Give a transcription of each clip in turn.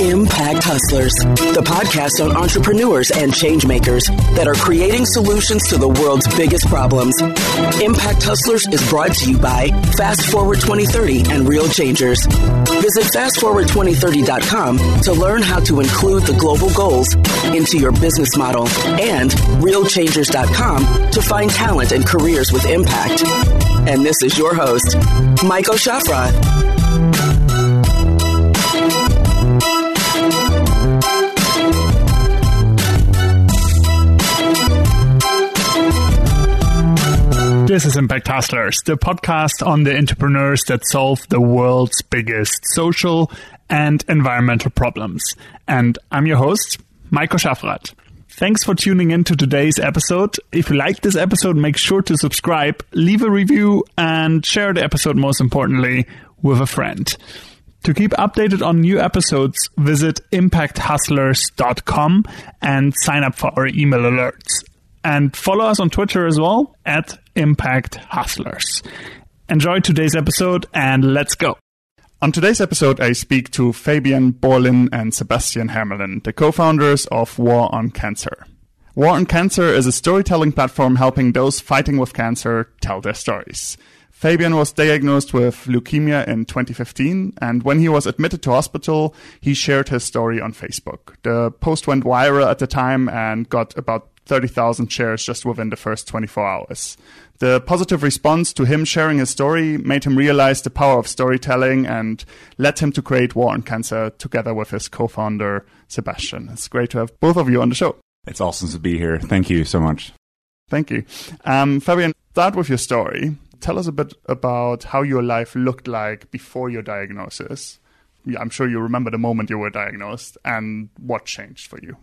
Impact Hustlers, the podcast on entrepreneurs and change makers that are creating solutions to the world's biggest problems. Impact Hustlers is brought to you by Fast Forward 2030 and Real Changers. Visit fastforward2030.com to learn how to include the global goals into your business model and realchangers.com to find talent and careers with impact. And this is your host, Michael Schaffrath. This is Impact Hustlers, the podcast on the entrepreneurs that solve the world's biggest social and environmental problems. And I'm your host, Michael Schaffrath. Thanks for tuning in to today's episode. If you like this episode, make sure to subscribe, leave a review, and share the episode, most importantly, with a friend. To keep updated on new episodes, visit impacthustlers.com and sign up for our email alerts and follow us on Twitter as well at Impact Hustlers. Enjoy today's episode and let's go. On today's episode, I speak to Fabian Bolin and Sebastian Hermelin, the co-founders of War on Cancer. War on Cancer is a storytelling platform helping those fighting with cancer tell their stories. Fabian was diagnosed with leukemia in 2015, and when he was admitted to hospital, he shared his story on Facebook. The post went viral at the time and got about 30,000 shares just within the first 24 hours. The positive response to him sharing his story made him realize the power of storytelling and led him to create War on Cancer together with his co-founder, Sebastian. It's great to have both of you on the show. It's awesome to be here. Thank you so much. Thank you. Um, Fabian, start with your story. Tell us a bit about how your life looked like before your diagnosis. I'm sure you remember the moment you were diagnosed and what changed for you.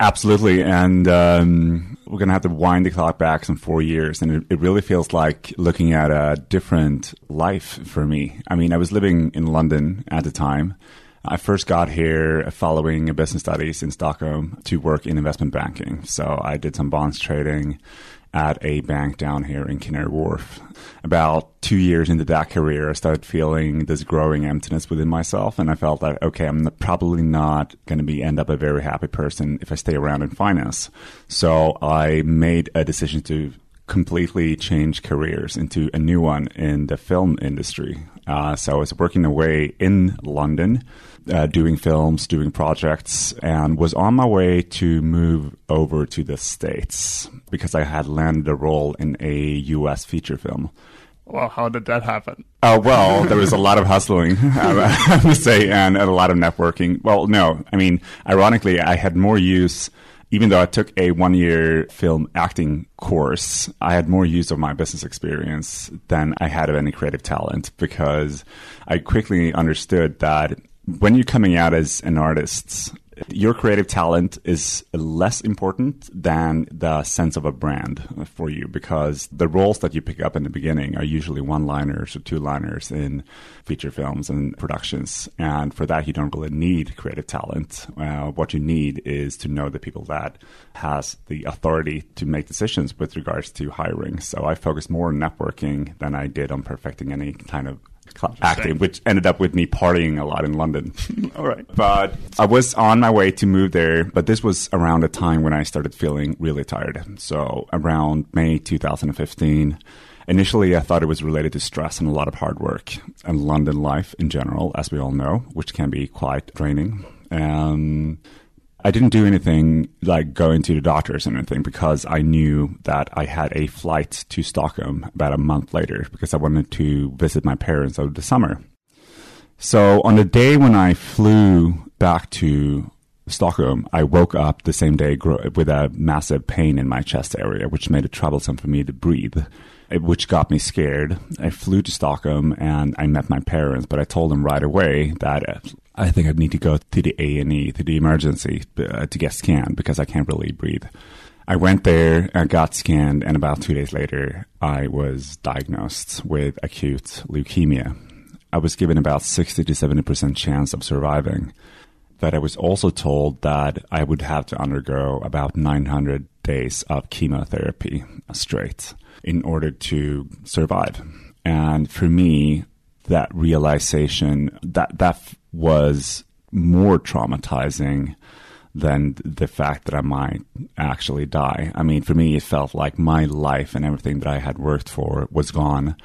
Absolutely. And um, we're going to have to wind the clock back some four years. And it, it, really feels like looking at a different life for me. I mean, I was living in London at the time. I first got here following business studies in Stockholm to work in investment banking. So I did some bonds trading at a bank down here in Canary Wharf. About two years into that career, I started feeling this growing emptiness within myself, and I felt that okay, I'm probably not going to be end up a very happy person if I stay around in finance. So I made a decision to completely change careers into a new one in the film industry. Uh, so I was working away in London uh, doing films, doing projects, and was on my way to move over to the States because I had landed a role in a US feature film. Well, how did that happen? Uh, well, there was a lot of hustling, I must say, and a lot of networking. Well, no, I mean, ironically, I had more use even though I took a one year film acting course, I had more use of my business experience than I had of any creative talent because I quickly understood that when you're coming out as an artist, your creative talent is less important than the sense of a brand for you because the roles that you pick up in the beginning are usually one liners or two liners in feature films and productions. And for that, you don't really need creative talent. Uh, what you need is to know the people that has the authority to make decisions with regards to hiring. So I focused more on networking than I did on perfecting any kind of acting, which ended up with me partying a lot in London. All right. But I was on my way to move there, but this was around a time when I started feeling really tired. So around May 2015. Initially, I thought it was related to stress and a lot of hard work and London life in general, as we all know, which can be quite draining. Um, I didn't do anything like going to the doctors or anything because I knew that I had a flight to Stockholm about a month later because I wanted to visit my parents over the summer. So on the day when I flew back to Stockholm, I woke up the same day with a massive pain in my chest area, which made it troublesome for me to breathe, which got me scared. I flew to Stockholm and I met my parents, but I told them right away that I think I'd need to go to the A and E, to the emergency, uh, to get scanned because I can't really breathe. I went there, I got scanned, and about two days later, I was diagnosed with acute leukemia. I was given about 60 to 70% chance of surviving. But I was also told that I would have to undergo about 900 days of chemotherapy straight in order to survive. And for me, that realization, that, that was more traumatizing than the fact that I might actually die. I mean, for me, it felt like my life and everything that I had worked for was gone.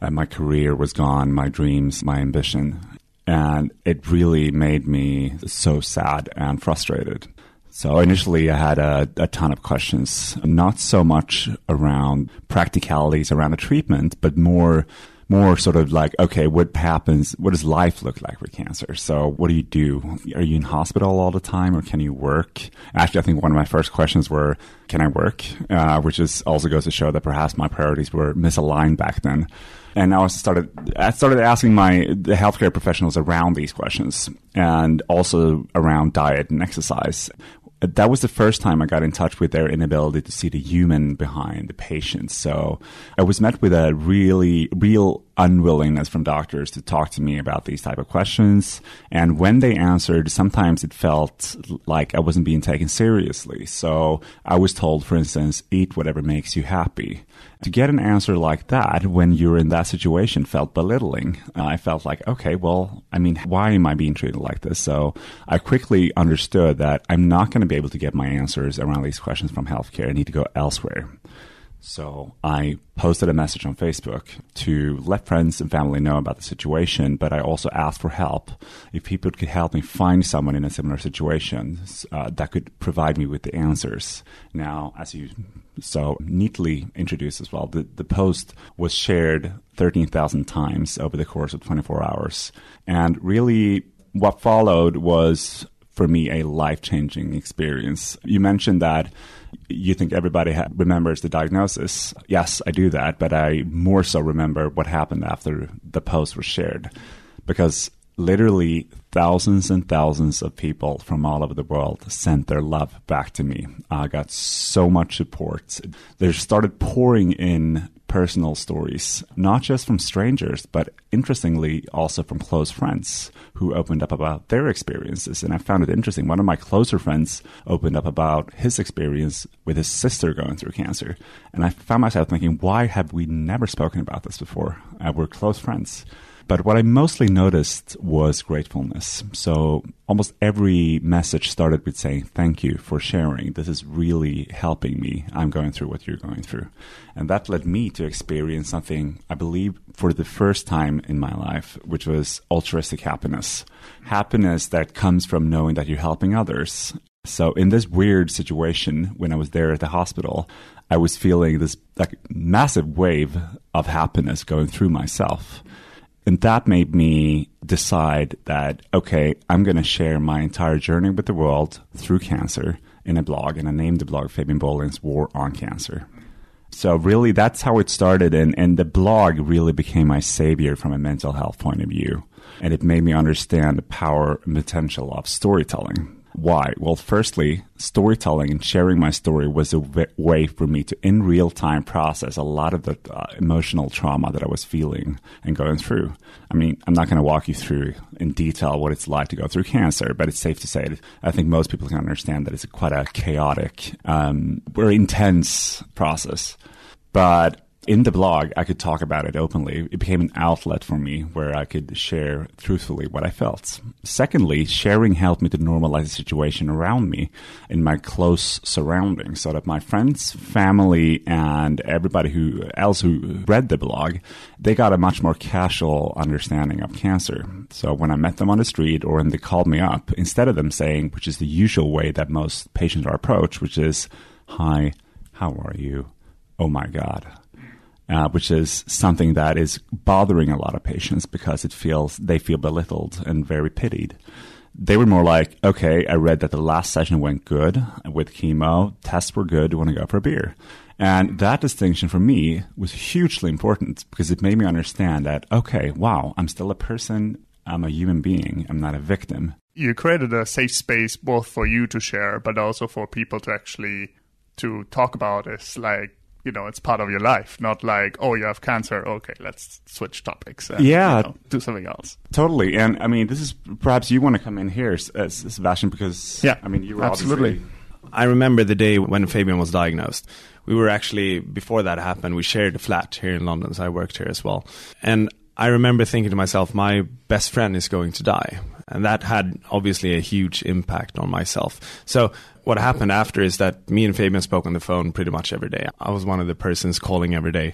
Uh, my career was gone, my dreams, my ambition. And it really made me so sad and frustrated. So initially, I had a, a, ton of questions, not so much around practicalities around a treatment, but more more sort of like, okay, what happens? What does life look like with cancer? So what do you do? Are you in hospital all the time or can you work? Actually, I think one of my first questions were, can I work? Uh, which is also goes to show that perhaps my priorities were misaligned back then. And I started, I started asking my, the healthcare professionals around these questions and also around diet and exercise that was the first time I got in touch with their inability to see the human behind the patient. So I was met with a really, real unwillingness from doctors to talk to me about these type of questions. And when they answered, sometimes it felt like I wasn't being taken seriously. So I was told, for instance, eat whatever makes you happy. To get an answer like that when you're in that situation felt belittling. Uh, I felt like, okay, well, I mean, why am I being treated like this? So I quickly understood that I'm not going to be able to get my answers around these questions from healthcare. I need to go elsewhere. So I posted a message on Facebook to let friends and family know about the situation, but I also asked for help. If people could help me find someone in a similar situation uh, that could provide me with the answers. Now, as you so neatly introduced as well, the, the post was shared 13,000 times over the course of 24 hours. And really, what followed was for me a life changing experience. You mentioned that you think everybody ha- remembers the diagnosis. Yes, I do that, but I more so remember what happened after the post was shared because literally thousands and thousands of people from all over the world sent their love back to me. I got so much support. They started pouring in personal stories, not just from strangers, but interestingly, also from close friends who opened up about their experiences. And I found it interesting. One of my closer friends opened up about his experience with his sister going through cancer. And I found myself thinking, why have we never spoken about this before? Uh, we're close friends. But what I mostly noticed was gratefulness. So almost every message started with saying, Thank you for sharing. This is really helping me. I'm going through what you're going through. And that led me to experience something I believe for the first time in my life, which was altruistic happiness. Happiness that comes from knowing that you're helping others. So in this weird situation when I was there at the hospital, I was feeling this like massive wave of happiness going through myself. And that made me decide that, okay, I'm going to share my entire journey with the world through cancer in a blog. And I named the blog Fabian Bolin's War on Cancer. So really, that's how it started. And, and the blog really became my savior from a mental health point of view. And it made me understand the power and potential of storytelling. Why? Well, firstly, storytelling and sharing my story was a way for me to, in real time, process a lot of the uh, emotional trauma that I was feeling and going through. I mean, I'm not going to walk you through in detail what it's like to go through cancer, but it's safe to say that I think most people can understand that it's quite a chaotic, um, very intense process. But in the blog, I could talk about it openly. It became an outlet for me where I could share truthfully what I felt. Secondly, sharing helped me to normalize the situation around me in my close surroundings so that my friends, family, and everybody who else who read the blog, they got a much more casual understanding of cancer. So when I met them on the street or when they called me up, instead of them saying, which is the usual way that most patients are approached, which is, hi, how are you? Oh my God uh, which is something that is bothering a lot of patients because it feels they feel belittled and very pitied. They were more like, okay, I read that the last session went good with chemo, tests were good, do you want to go for a beer? And that distinction for me was hugely important because it made me understand that, okay, wow, I'm still a person, I'm a human being, I'm not a victim. You created a safe space both for you to share, but also for people to actually to talk about this like you know it's part of your life not like oh you have cancer. Okay let's switch topics and, yeah. you know, do something else. Totally. And i mean this is perhaps you want to come in here uh, sebastian because yeah. I mean you were absolutely. I remember the day when fabian was diagnosed. We were actually before that happened we shared a flat here in london so i worked here as well. And I remember thinking to myself, my best friend is going to die. And that had obviously a huge impact on myself. So what happened after is that me and Fabian spoke on the phone pretty much every day. I was one of the persons calling every day,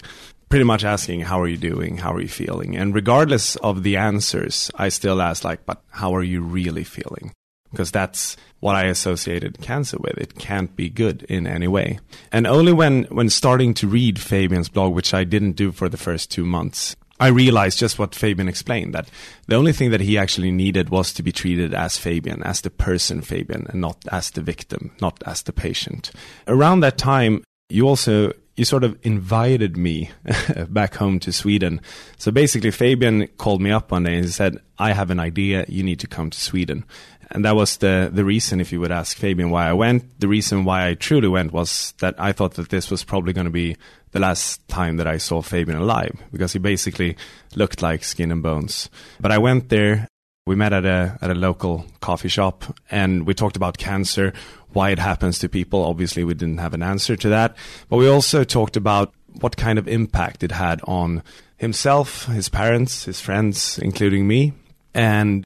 pretty much asking, how are you doing? How are you feeling? And regardless of the answers, I still asked, like, but how are you really feeling? Because that's what I associated cancer with. It can't be good in any way. And only when, when starting to read Fabian's blog, which I didn't do for the first two months, I realized just what Fabian explained that the only thing that he actually needed was to be treated as Fabian, as the person Fabian, and not as the victim, not as the patient. Around that time, you also you sort of invited me back home to Sweden. So basically, Fabian called me up one day and he said, "I have an idea. You need to come to Sweden." And that was the the reason, if you would ask Fabian why I went. The reason why I truly went was that I thought that this was probably going to be the last time that I saw Fabian alive because he basically looked like skin and bones. But I went there. We met at a at a local coffee shop and we talked about cancer, why it happens to people. Obviously, we didn't have an answer to that, but we also talked about what kind of impact it had on himself, his parents, his friends, including me, and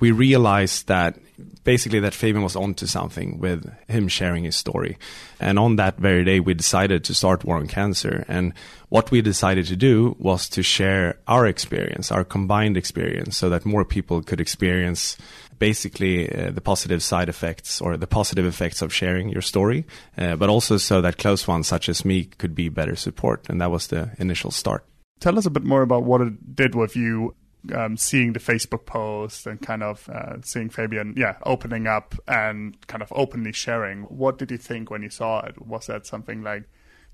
we realized that basically that Fabian was onto something with him sharing his story. And on that very day, we decided to start War on Cancer. And what we decided to do was to share our experience, our combined experience, so that more people could experience basically uh, the positive side effects or the positive effects of sharing your story, uh, but also so that close ones such as me could be better support. And that was the initial start. Tell us a bit more about what it did with you um, seeing the Facebook post and kind of uh, seeing Fabian, yeah, opening up and kind of openly sharing. What did you think when you saw it? Was that something like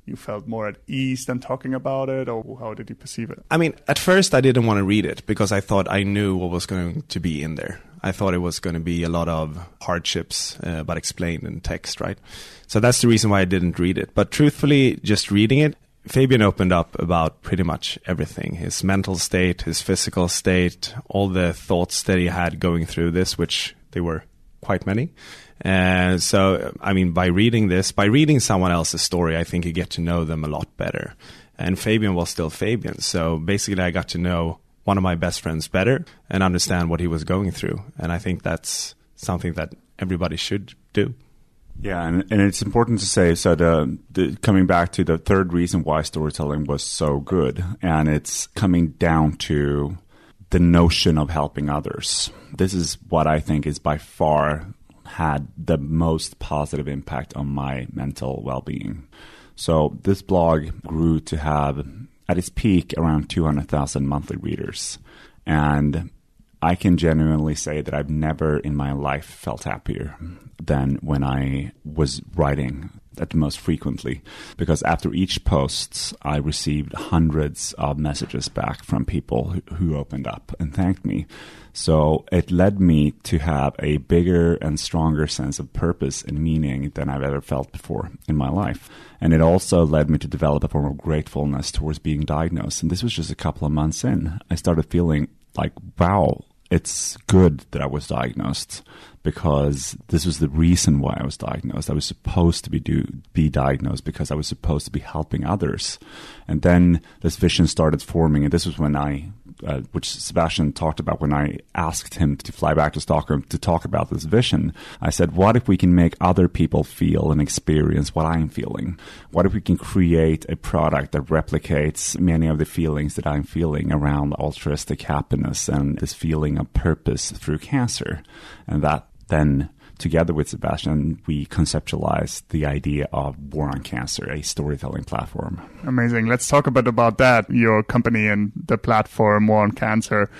you felt more at ease than talking about it, or how did you perceive it? I mean, at first I didn't want to read it because I thought I knew what was going to be in there. I thought it was going to be a lot of hardships, uh, but explained in text, right? So that's the reason why I didn't read it. But truthfully, just reading it, Fabian opened up about pretty much everything his mental state, his physical state, all the thoughts that he had going through this, which they were quite many. And so, I mean, by reading this, by reading someone else's story, I think you get to know them a lot better. And Fabian was still Fabian. So basically, I got to know one of my best friends better and understand what he was going through. And I think that's something that everybody should do. Yeah, and, and it's important to say so. The, the, coming back to the third reason why storytelling was so good, and it's coming down to the notion of helping others. This is what I think is by far had the most positive impact on my mental well-being. So this blog grew to have at its peak around 200,000 monthly readers, and I can genuinely say that I've never in my life felt happier than when I was writing at the most frequently because after each post I received hundreds of messages back from people who, who, opened up and thanked me. So it led me to have a bigger and stronger sense of purpose and meaning than I've ever felt before in my life. And it also led me to develop a form of gratefulness towards being diagnosed. And this was just a couple of months in. I started feeling like, wow, it's good that I was diagnosed because this was the reason why I was diagnosed. I was supposed to be do, be diagnosed because I was supposed to be helping others. And then this vision started forming, and this was when I uh, which Sebastian talked about when I asked him to fly back to Stockholm to talk about this vision. I said, what if we can make other people feel and experience what I'm feeling? What if we can create a product that replicates many of the feelings that I'm feeling around altruistic happiness and this feeling of purpose through cancer? And that then together with Sebastian, we conceptualized the idea of War on Cancer, a storytelling platform. Amazing. Let's talk a bit about that, your company and the platform War on Cancer.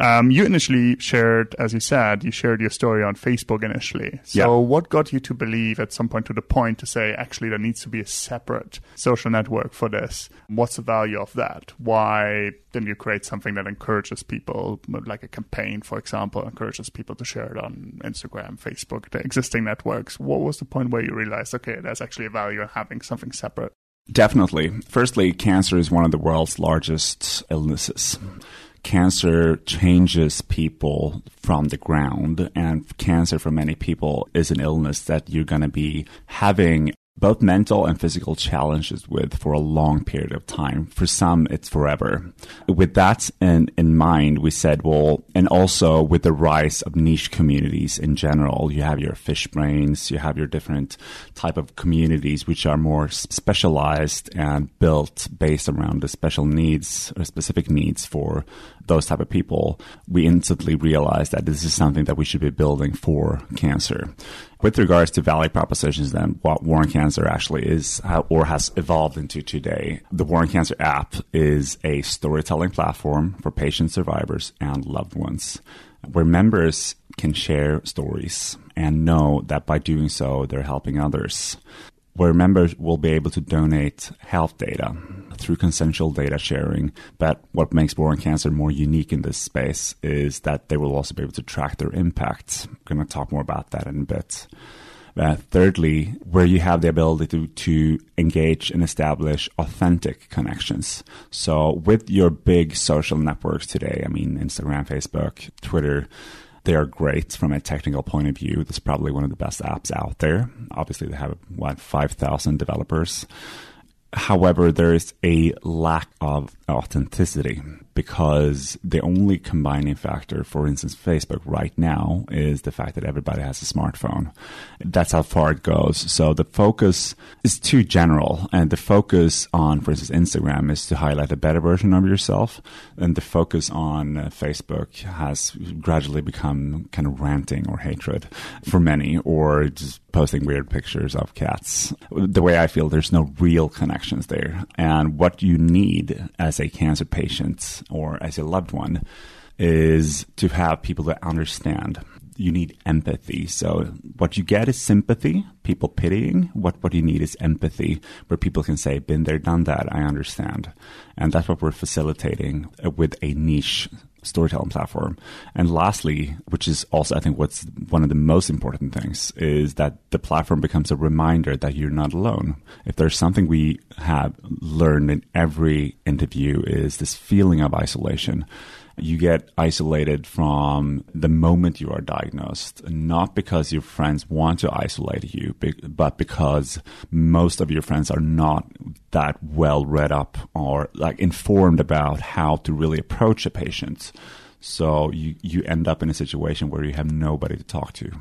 Um, you initially shared, as you said, you shared your story on Facebook initially. So yeah. what got you to believe at some point to the point to say, actually, there needs to be a separate social network for this? What's the value of that? Why didn't you create something that encourages people, like a campaign, for example, encourages people to share it on Instagram, Facebook, the existing networks. What was the point where you realized, okay, there's actually a value in having something separate? Definitely. Firstly, cancer is one of the world's largest illnesses. Cancer changes people from the ground, and cancer for many people is an illness that you're going to be having both mental and physical challenges with for a long period of time. For some, it's forever. With that in, in mind, we said, well, and also with the rise of niche communities in general, you have your Fishbrains, you have your different type of communities which are more specialized and built based around the special needs or specific needs for those type of people. We instantly realized that this is something that we should be building for cancer with regards to value propositions, then what War on Cancer actually is uh, or has evolved into today, the War on Cancer app is a storytelling platform for patient survivors and loved ones where members can share stories and know that by doing so, they're helping others. Where members will be able to donate health data through consensual data sharing. But what makes War on Cancer more unique in this space is that they will also be able to track their impact. I'm going to talk more about that in a bit. Uh, thirdly, where you have the ability to, to engage and establish authentic connections. So, with your big social networks today, I mean, Instagram, Facebook, Twitter, they are great from a technical point of view. This is probably one of the best apps out there. Obviously, they have, what, 5,000 developers. However, there is a lack of authenticity because the only combining factor, for instance, Facebook right now is the fact that everybody has a smartphone. That's how far it goes. So the focus is too general. And the focus on, for instance, Instagram is to highlight a better version of yourself. And the focus on uh, Facebook has gradually become kind of ranting or hatred for many, or just posting weird pictures of cats. The way I feel, there's no real connections there. And what you need as a cancer patient or as a loved one is to have people that understand. You need empathy. So what you get is sympathy, people pitying. What what you need is empathy, where people can say, "Been there, done that. I understand," and that's what we're facilitating with a niche storytelling platform. And lastly, which is also, I think, what's one of the most important things is that the platform becomes a reminder that you're not alone. If there's something we have learned in every interview is this feeling of isolation you get isolated from the moment you are diagnosed, not because your friends want to isolate you, but because most of your friends are not that well read up or like informed about how to really approach a patient. So you, you end up in a situation where you have nobody to talk to.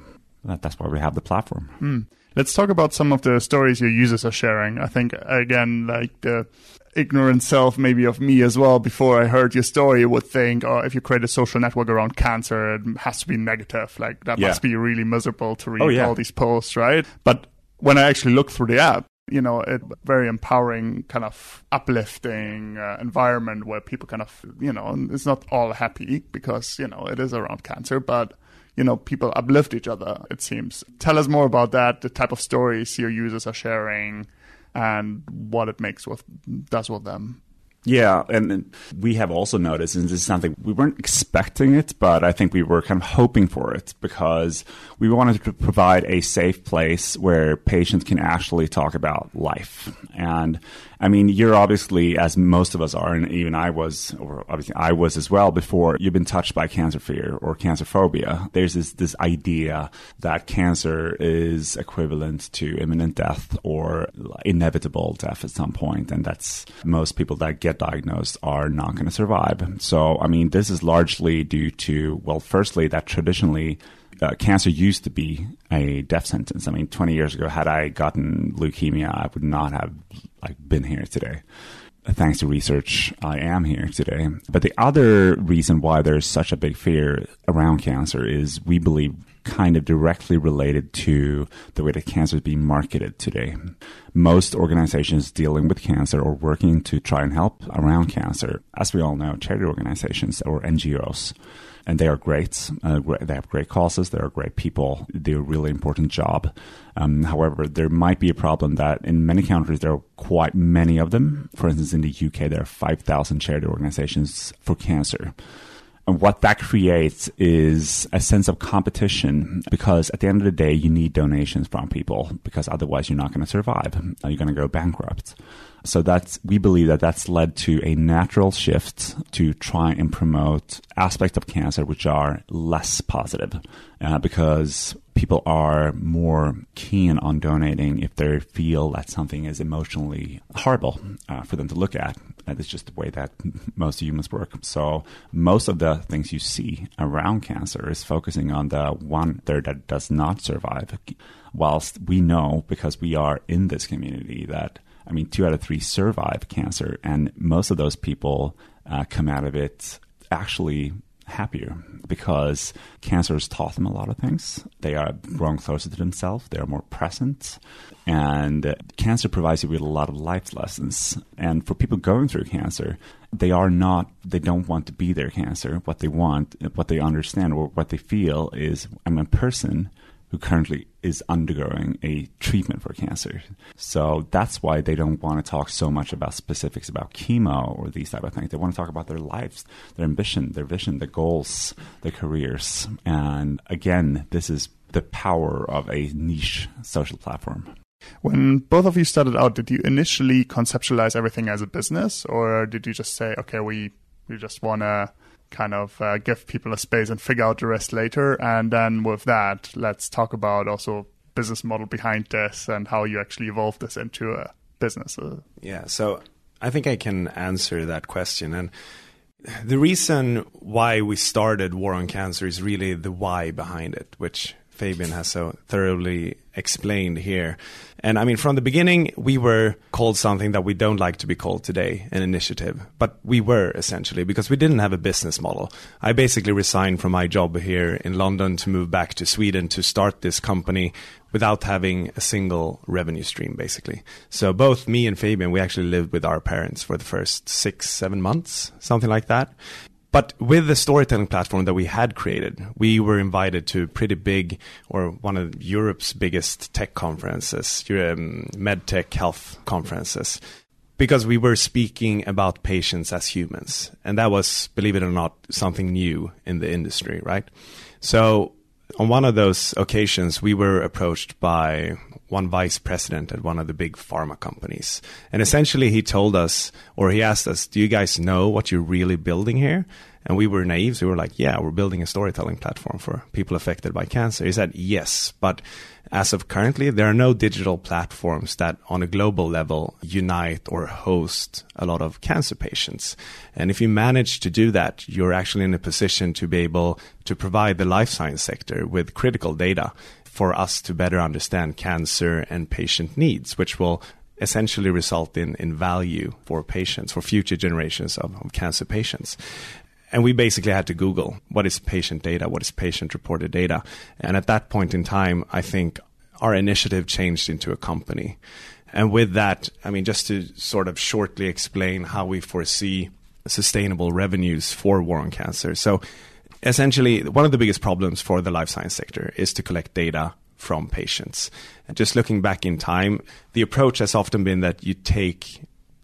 That's why we have the platform. Mm. Let's talk about some of the stories your users are sharing. I think again, like the ignorant self maybe of me as well before I heard your story would think, oh, if you create a social network around cancer, it has to be negative. Like that yeah. must be really miserable to read oh, yeah. all these posts, right? But when I actually look through the app, you know, a very empowering, kind of uplifting uh, environment where people kind of, you know, it's not all happy because, you know, it is around cancer, but you know, people uplift each other, it seems. Tell us more about that, the type of stories your users are sharing and what it makes with does with them. Yeah, and we have also noticed, and this is something we weren't expecting it, but I think we were kind of hoping for it because we wanted to provide a safe place where patients can actually talk about life. And I mean, you're obviously, as most of us are, and even I was, or obviously I was as well before, you've been touched by cancer fear or cancer phobia. There's this, this idea that cancer is equivalent to imminent death or inevitable death at some point, and that's most people that get diagnosed are not going to survive. So, I mean, this is largely due to, well, firstly, that traditionally uh, cancer used to be a death sentence. I mean, 20 years ago, had I gotten leukemia, I would not have like been here today. Thanks to research, I am here today. But the other reason why there's such a big fear around cancer is we believe kind of directly related to the way that cancer is being marketed today. Most organizations dealing with cancer or working to try and help around cancer, as we all know, charity organizations or NGOs, and they are great. Uh, they have great causes. They are great people. They do a really important job. Um, however, there might be a problem that in many countries there are quite many of them. For instance, in the UK, there are 5,000 charity organizations for cancer. And what that creates is a sense of competition because at the end of the day, you need donations from people because otherwise you're not going to survive. You're going to go bankrupt. So that's we believe that that's led to a natural shift to try and promote aspects of cancer which are less positive, uh, because people are more keen on donating if they feel that something is emotionally horrible uh, for them to look at. That is just the way that most humans work. So most of the things you see around cancer is focusing on the one third that does not survive. Whilst we know, because we are in this community, that I mean, two out of three survive cancer, and most of those people uh, come out of it actually happier because cancer has taught them a lot of things. They are growing closer to themselves, they are more present, and cancer provides you with a lot of life lessons. And for people going through cancer, they are not, they don't want to be their cancer. What they want, what they understand, or what they feel is I'm a person who currently is undergoing a treatment for cancer. So that's why they don't want to talk so much about specifics about chemo or these type of things. They want to talk about their lives, their ambition, their vision, their goals, their careers. And again, this is the power of a niche social platform. When both of you started out, did you initially conceptualize everything as a business, or did you just say, "Okay, we we just want to kind of uh, give people a space and figure out the rest later. And then with that, let's talk about also business model behind this and how you actually evolve this into a business. Yeah, so I think I can answer that question. And the reason why we started War on Cancer is really the why behind it, which Fabian has so thoroughly explained here. And I mean, from the beginning, we were called something that we don't like to be called today, an initiative. But we were essentially because we didn't have a business model. I basically resigned from my job here in London to move back to Sweden to start this company without having a single revenue stream, basically. So both me and Fabian, we actually lived with our parents for the first six, seven months, something like that. But with the storytelling platform that we had created, we were invited to pretty big, or one of Europe's biggest tech conferences, um, medtech health conferences, because we were speaking about patients as humans. And that was, believe it or not, something new in the industry, right? So on one of those occasions, we were approached by one vice president at one of the big pharma companies. And essentially, he told us, or he asked us, Do you guys know what you're really building here? And we were naive. So we were like, Yeah, we're building a storytelling platform for people affected by cancer. He said, Yes, but as of currently, there are no digital platforms that on a global level unite or host a lot of cancer patients. And if you manage to do that, you're actually in a position to be able to provide the life science sector with critical data for us to better understand cancer and patient needs, which will essentially result in, in value for patients, for future generations of, of cancer patients. And we basically had to Google what is patient data, what is patient reported data. And at that point in time, I think our initiative changed into a company. And with that, I mean, just to sort of shortly explain how we foresee sustainable revenues for War on Cancer. So essentially, one of the biggest problems for the life science sector is to collect data from patients. And just looking back in time, the approach has often been that you take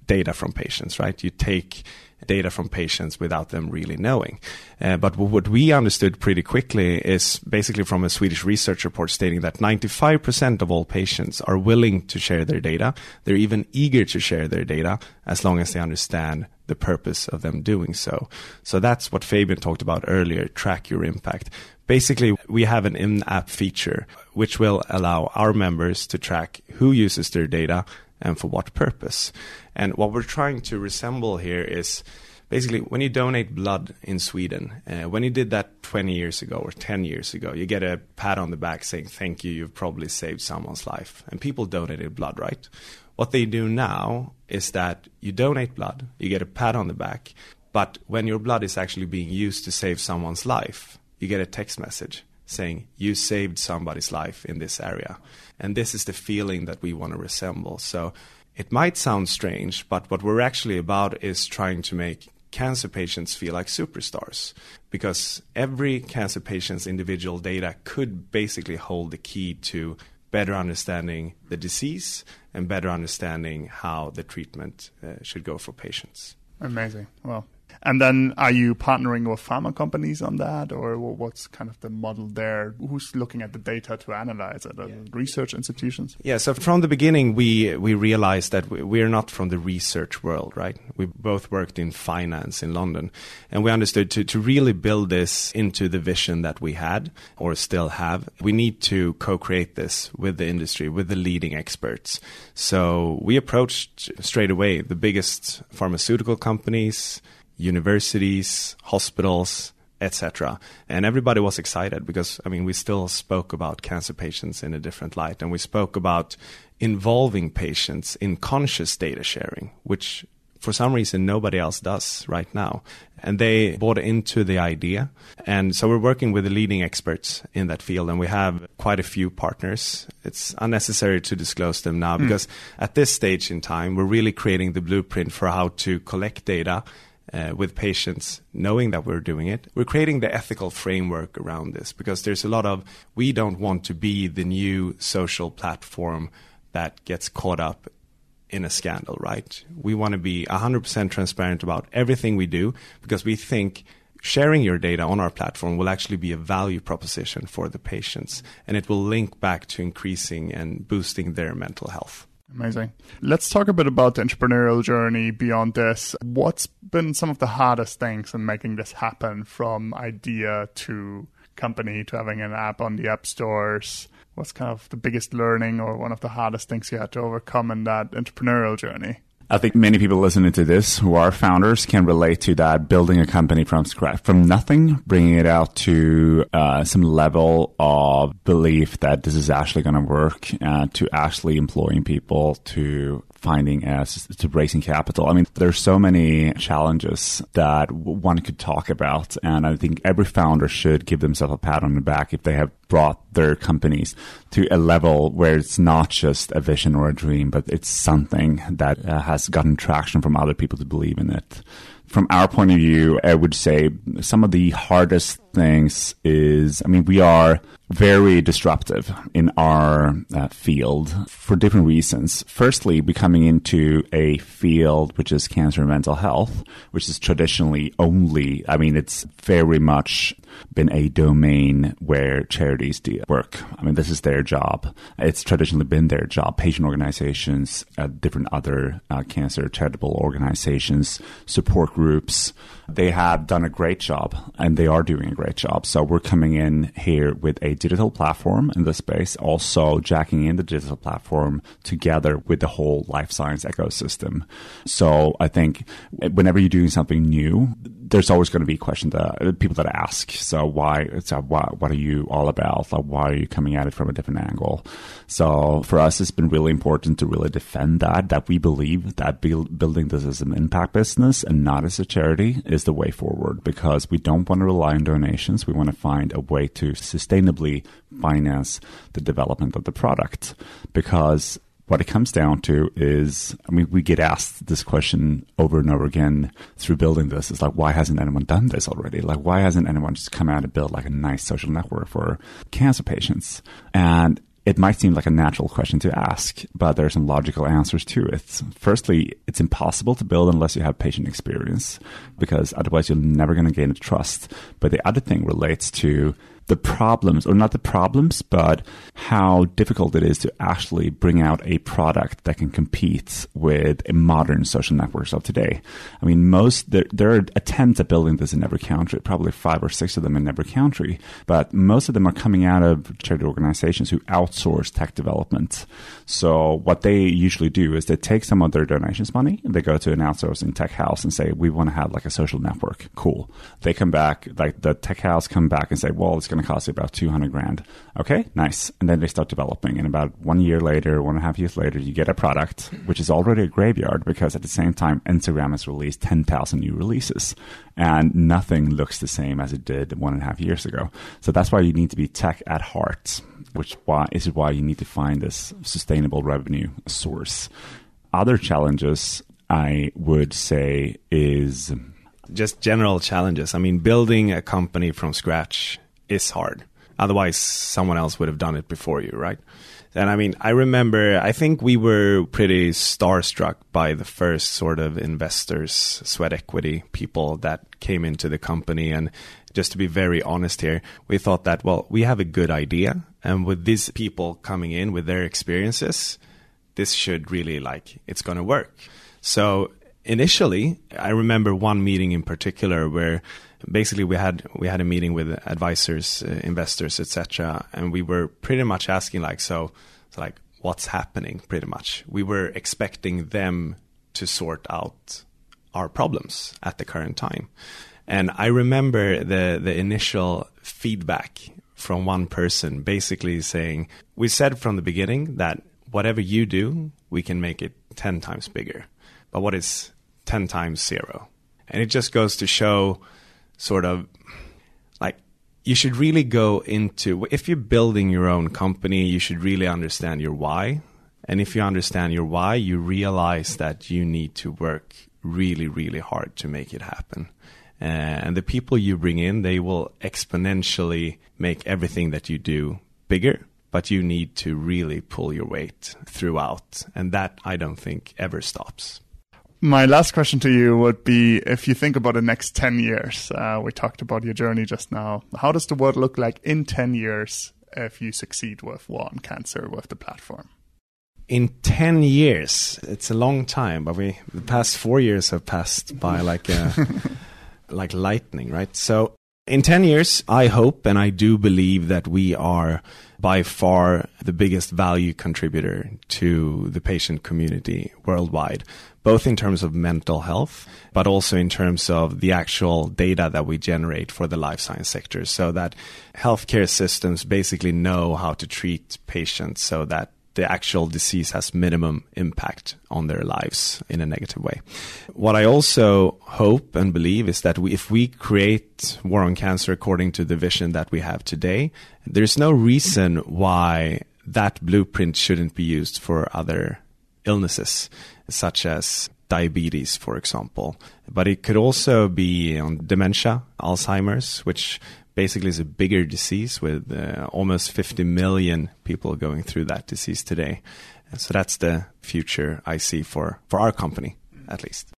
data from patients, right? You take data from patients without them really knowing. Uh, but what we understood pretty quickly is basically from a Swedish research report stating that 95% of all patients are willing to share their data. They're even eager to share their data as long as they understand the purpose of them doing so. So that's what Fabian talked about earlier track your impact. Basically, we have an in app feature which will allow our members to track who uses their data and for what purpose. And what we're trying to resemble here is basically when you donate blood in Sweden, uh, when you did that 20 years ago or 10 years ago, you get a pat on the back saying, Thank you, you've probably saved someone's life. And people donated blood, right? What they do now is that you donate blood, you get a pat on the back, but when your blood is actually being used to save someone's life, you get a text message saying, You saved somebody's life in this area. And this is the feeling that we want to resemble. So it might sound strange, but what we're actually about is trying to make cancer patients feel like superstars because every cancer patient's individual data could basically hold the key to better understanding the disease and better understanding how the treatment uh, should go for patients. Amazing. Well, And then are you partnering with pharma companies on that, or what's kind of the model there? Who's looking at the data to analyze it? Yeah. Research institutions? Yeah. So from the beginning, we we realized that we're not from the research world, right? We both worked in finance in London, and we understood to to really build this into the vision that we had or still have, we need to co-create this with the industry, with the leading experts. So we approached straight away the biggest pharmaceutical companies universities, hospitals, etc. And everybody was excited because, I mean, we still spoke about cancer patients in a different light. And we spoke about involving patients in conscious data sharing, which for some reason nobody else does right now. And they bought into the idea. And so we're working with the leading experts in that field, and we have quite a few partners. It's unnecessary to disclose them now mm. because at this stage in time, we're really creating the blueprint for how to collect data uh, with patients, knowing that we're doing it. We're creating the ethical framework around this because there's a lot of we don't want to be the new social platform that gets caught up in a scandal, right? We want to be 100% transparent about everything we do because we think sharing your data on our platform will actually be a value proposition for the patients and it will link back to increasing and boosting their mental health. Amazing. Let's talk a bit about the entrepreneurial journey beyond this. What's been some of the hardest things in making this happen from idea to company to having an app on the app stores? What's kind of the biggest learning or one of the hardest things you had to overcome in that entrepreneurial journey? I think many people listening to this who are founders can relate to that building a company from scratch, from nothing, bringing it out to uh, some level of belief that this is actually going to work, uh, to actually employing people, to finding as to raising capital. I mean, there's so many challenges that one could talk about, and I think every founder should give themselves a pat on the back if they have brought their companies to a level where it's not just a vision or a dream, but it's something that uh, has gotten traction from other people to believe in it from our point of view, I would say some of the hardest things is, I mean, we are very disruptive in our uh, field for different reasons. Firstly, becoming into a field which is cancer and mental health, which is traditionally only, I mean, it's very much been a domain where charities do work. I mean, this is their job. It's traditionally been their job. Patient organizations, uh, different other uh, cancer charitable organizations, support groups, they have done a great job and they are doing a great job. So we're coming in here with a digital platform in this space, also jacking in the digital platform together with the whole life science ecosystem. So I think whenever you're doing something new, there's always going to be questions that uh, people that ask. So why? So what? What are you all about? Like why are you coming at it from a different angle? So for us, it's been really important to really defend that. That we believe that build, building this as an impact business and not as a charity is the way forward because we don't want to rely on donations. We want to find a way to sustainably finance the development of the product because what it comes down to is, I mean, we get asked this question over and over again through building this. It's like, why hasn't anyone done this already? Like, why hasn't anyone just come out and built like a nice social network for cancer patients? And it might seem like a natural question to ask, but there are some logical answers to it. Firstly, it's impossible to build unless you have patient experience, because otherwise you're never going to gain trust. But the other thing relates to the problems, or not the problems, but how difficult it is to actually bring out a product that can compete with modern social networks of today. I mean, most there, there are attempts at building this in every country, probably five or six of them in every country, but most of them are coming out of charity organizations who outsource tech development. So what they usually do is they take some of their donations money they go to an outsourcing tech house and say, we want to have like a social network. Cool. They come back, like the tech house come back and say, well, it's going to cost you about 200 grand. Okay, nice. And then they start developing. And about one year later, one and a half years later, you get a product, which is already a graveyard because at the same time, Instagram has released 10,000 new releases and nothing looks the same as it did one and a half years ago. So that's why you need to be tech at heart, which is why you need to find this sustainable revenue source. Other challenges I would say is just general challenges. I mean, building a company from scratch is hard. Otherwise, someone else would have done it before you, right? And I mean, I remember, I think we were pretty starstruck by the first sort of investors, sweat equity people that came into the company. And just to be very honest here, we thought that, well, we have a good idea. And with these people coming in with their experiences, this should really like, it's going to work. So initially, I remember one meeting in particular where basically we had we had a meeting with advisors, uh, investors, etc., and we were pretty much asking like, so, so like, what's happening? Pretty much, we were expecting them to sort out our problems at the current time, and I remember the the initial feedback from one person, basically saying, we said from the beginning that whatever you do, we can make it ten times bigger, but what is ten times zero? And it just goes to show sort of like you should really go into if you're building your own company, you should really understand your why. And if you understand your why, you realize that you need to work really, really hard to make it happen. Uh, and the people you bring in, they will exponentially make everything that you do bigger, but you need to really pull your weight throughout. And that I don't think ever stops my last question to you would be if you think about the next 10 years, uh, we talked about your journey just now. How does the world look like in 10 years if you succeed with War on Cancer with the platform? In 10 years, it's a long time, but we, the past four years have passed by like, a, like lightning, right? So in 10 years, I hope and I do believe that we are by far the biggest value contributor to the patient community worldwide, both in terms of mental health, but also in terms of the actual data that we generate for the life science sector so that healthcare systems basically know how to treat patients so that the actual disease has minimum impact on their lives in a negative way. What I also hope and believe is that we, if we create War on Cancer according to the vision that we have today, there's no reason why that blueprint shouldn't be used for other illnesses, such as diabetes, for example. But it could also be on dementia, Alzheimer's, which basically is a bigger disease with uh, almost 50 million people going through that disease today. So that's the future I see for, for our company, at least.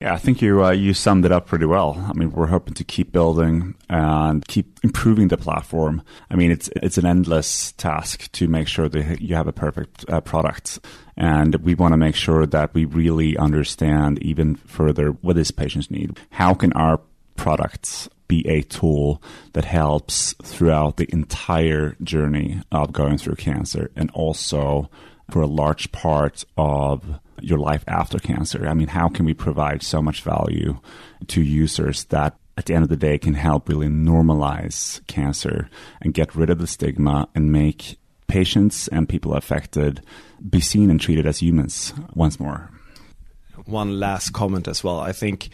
Yeah, I think you uh, you summed it up pretty well. I mean, we're hoping to keep building and keep improving the platform. I mean, it's it's an endless task to make sure that you have a perfect uh, product, and we want to make sure that we really understand even further what these patients need. How can our products be a tool that helps throughout the entire journey of going through cancer and also for a large part of your life after cancer. I mean, how can we provide so much value to users that at the end of the day can help really normalize cancer and get rid of the stigma and make patients and people affected be seen and treated as humans once more. One last comment as well. I think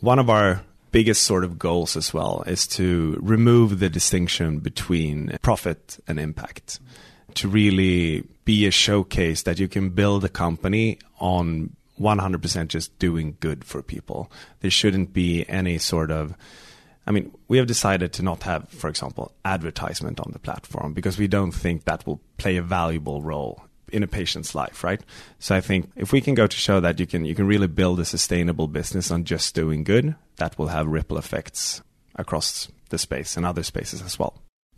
one of our biggest sort of goals as well is to remove the distinction between profit and impact to really be a showcase that you can build a company on 100% just doing good for people. There shouldn't be any sort of I mean, we have decided to not have, for example, advertisement on the platform because we don't think that will play a valuable role in a patient's life, right? So I think if we can go to show that you can you can really build a sustainable business on just doing good, that will have ripple effects across the space and other spaces as well.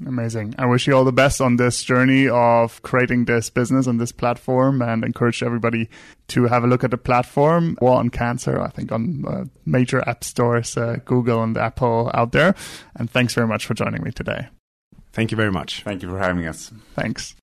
Amazing. I wish you all the best on this journey of creating this business and this platform and encourage everybody to have a look at the platform. War on Cancer, I think on uh, major app stores, uh, Google and Apple out there. And thanks very much for joining me today. Thank you very much. Thank you for having us. Thanks.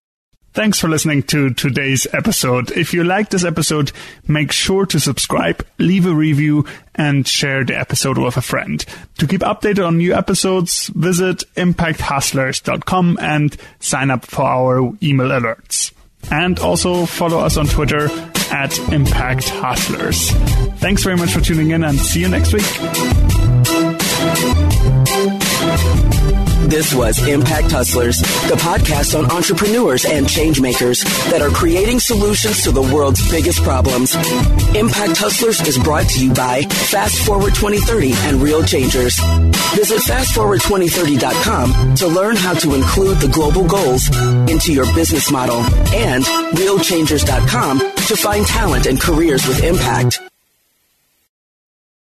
Thanks for listening to today's episode. If you like this episode, make sure to subscribe, leave a review, and share the episode with a friend. To keep updated on new episodes, visit impacthustlers.com and sign up for our email alerts. And also follow us on Twitter at Impact Hustlers. Thanks very much for tuning in and see you next week. This was Impact Hustlers, the podcast on entrepreneurs and change makers that are creating solutions to the world's biggest problems. Impact Hustlers is brought to you by Fast Forward 2030 and Real Changers. Visit fastforward2030.com to learn how to include the global goals into your business model and realchangers.com to find talent and careers with impact.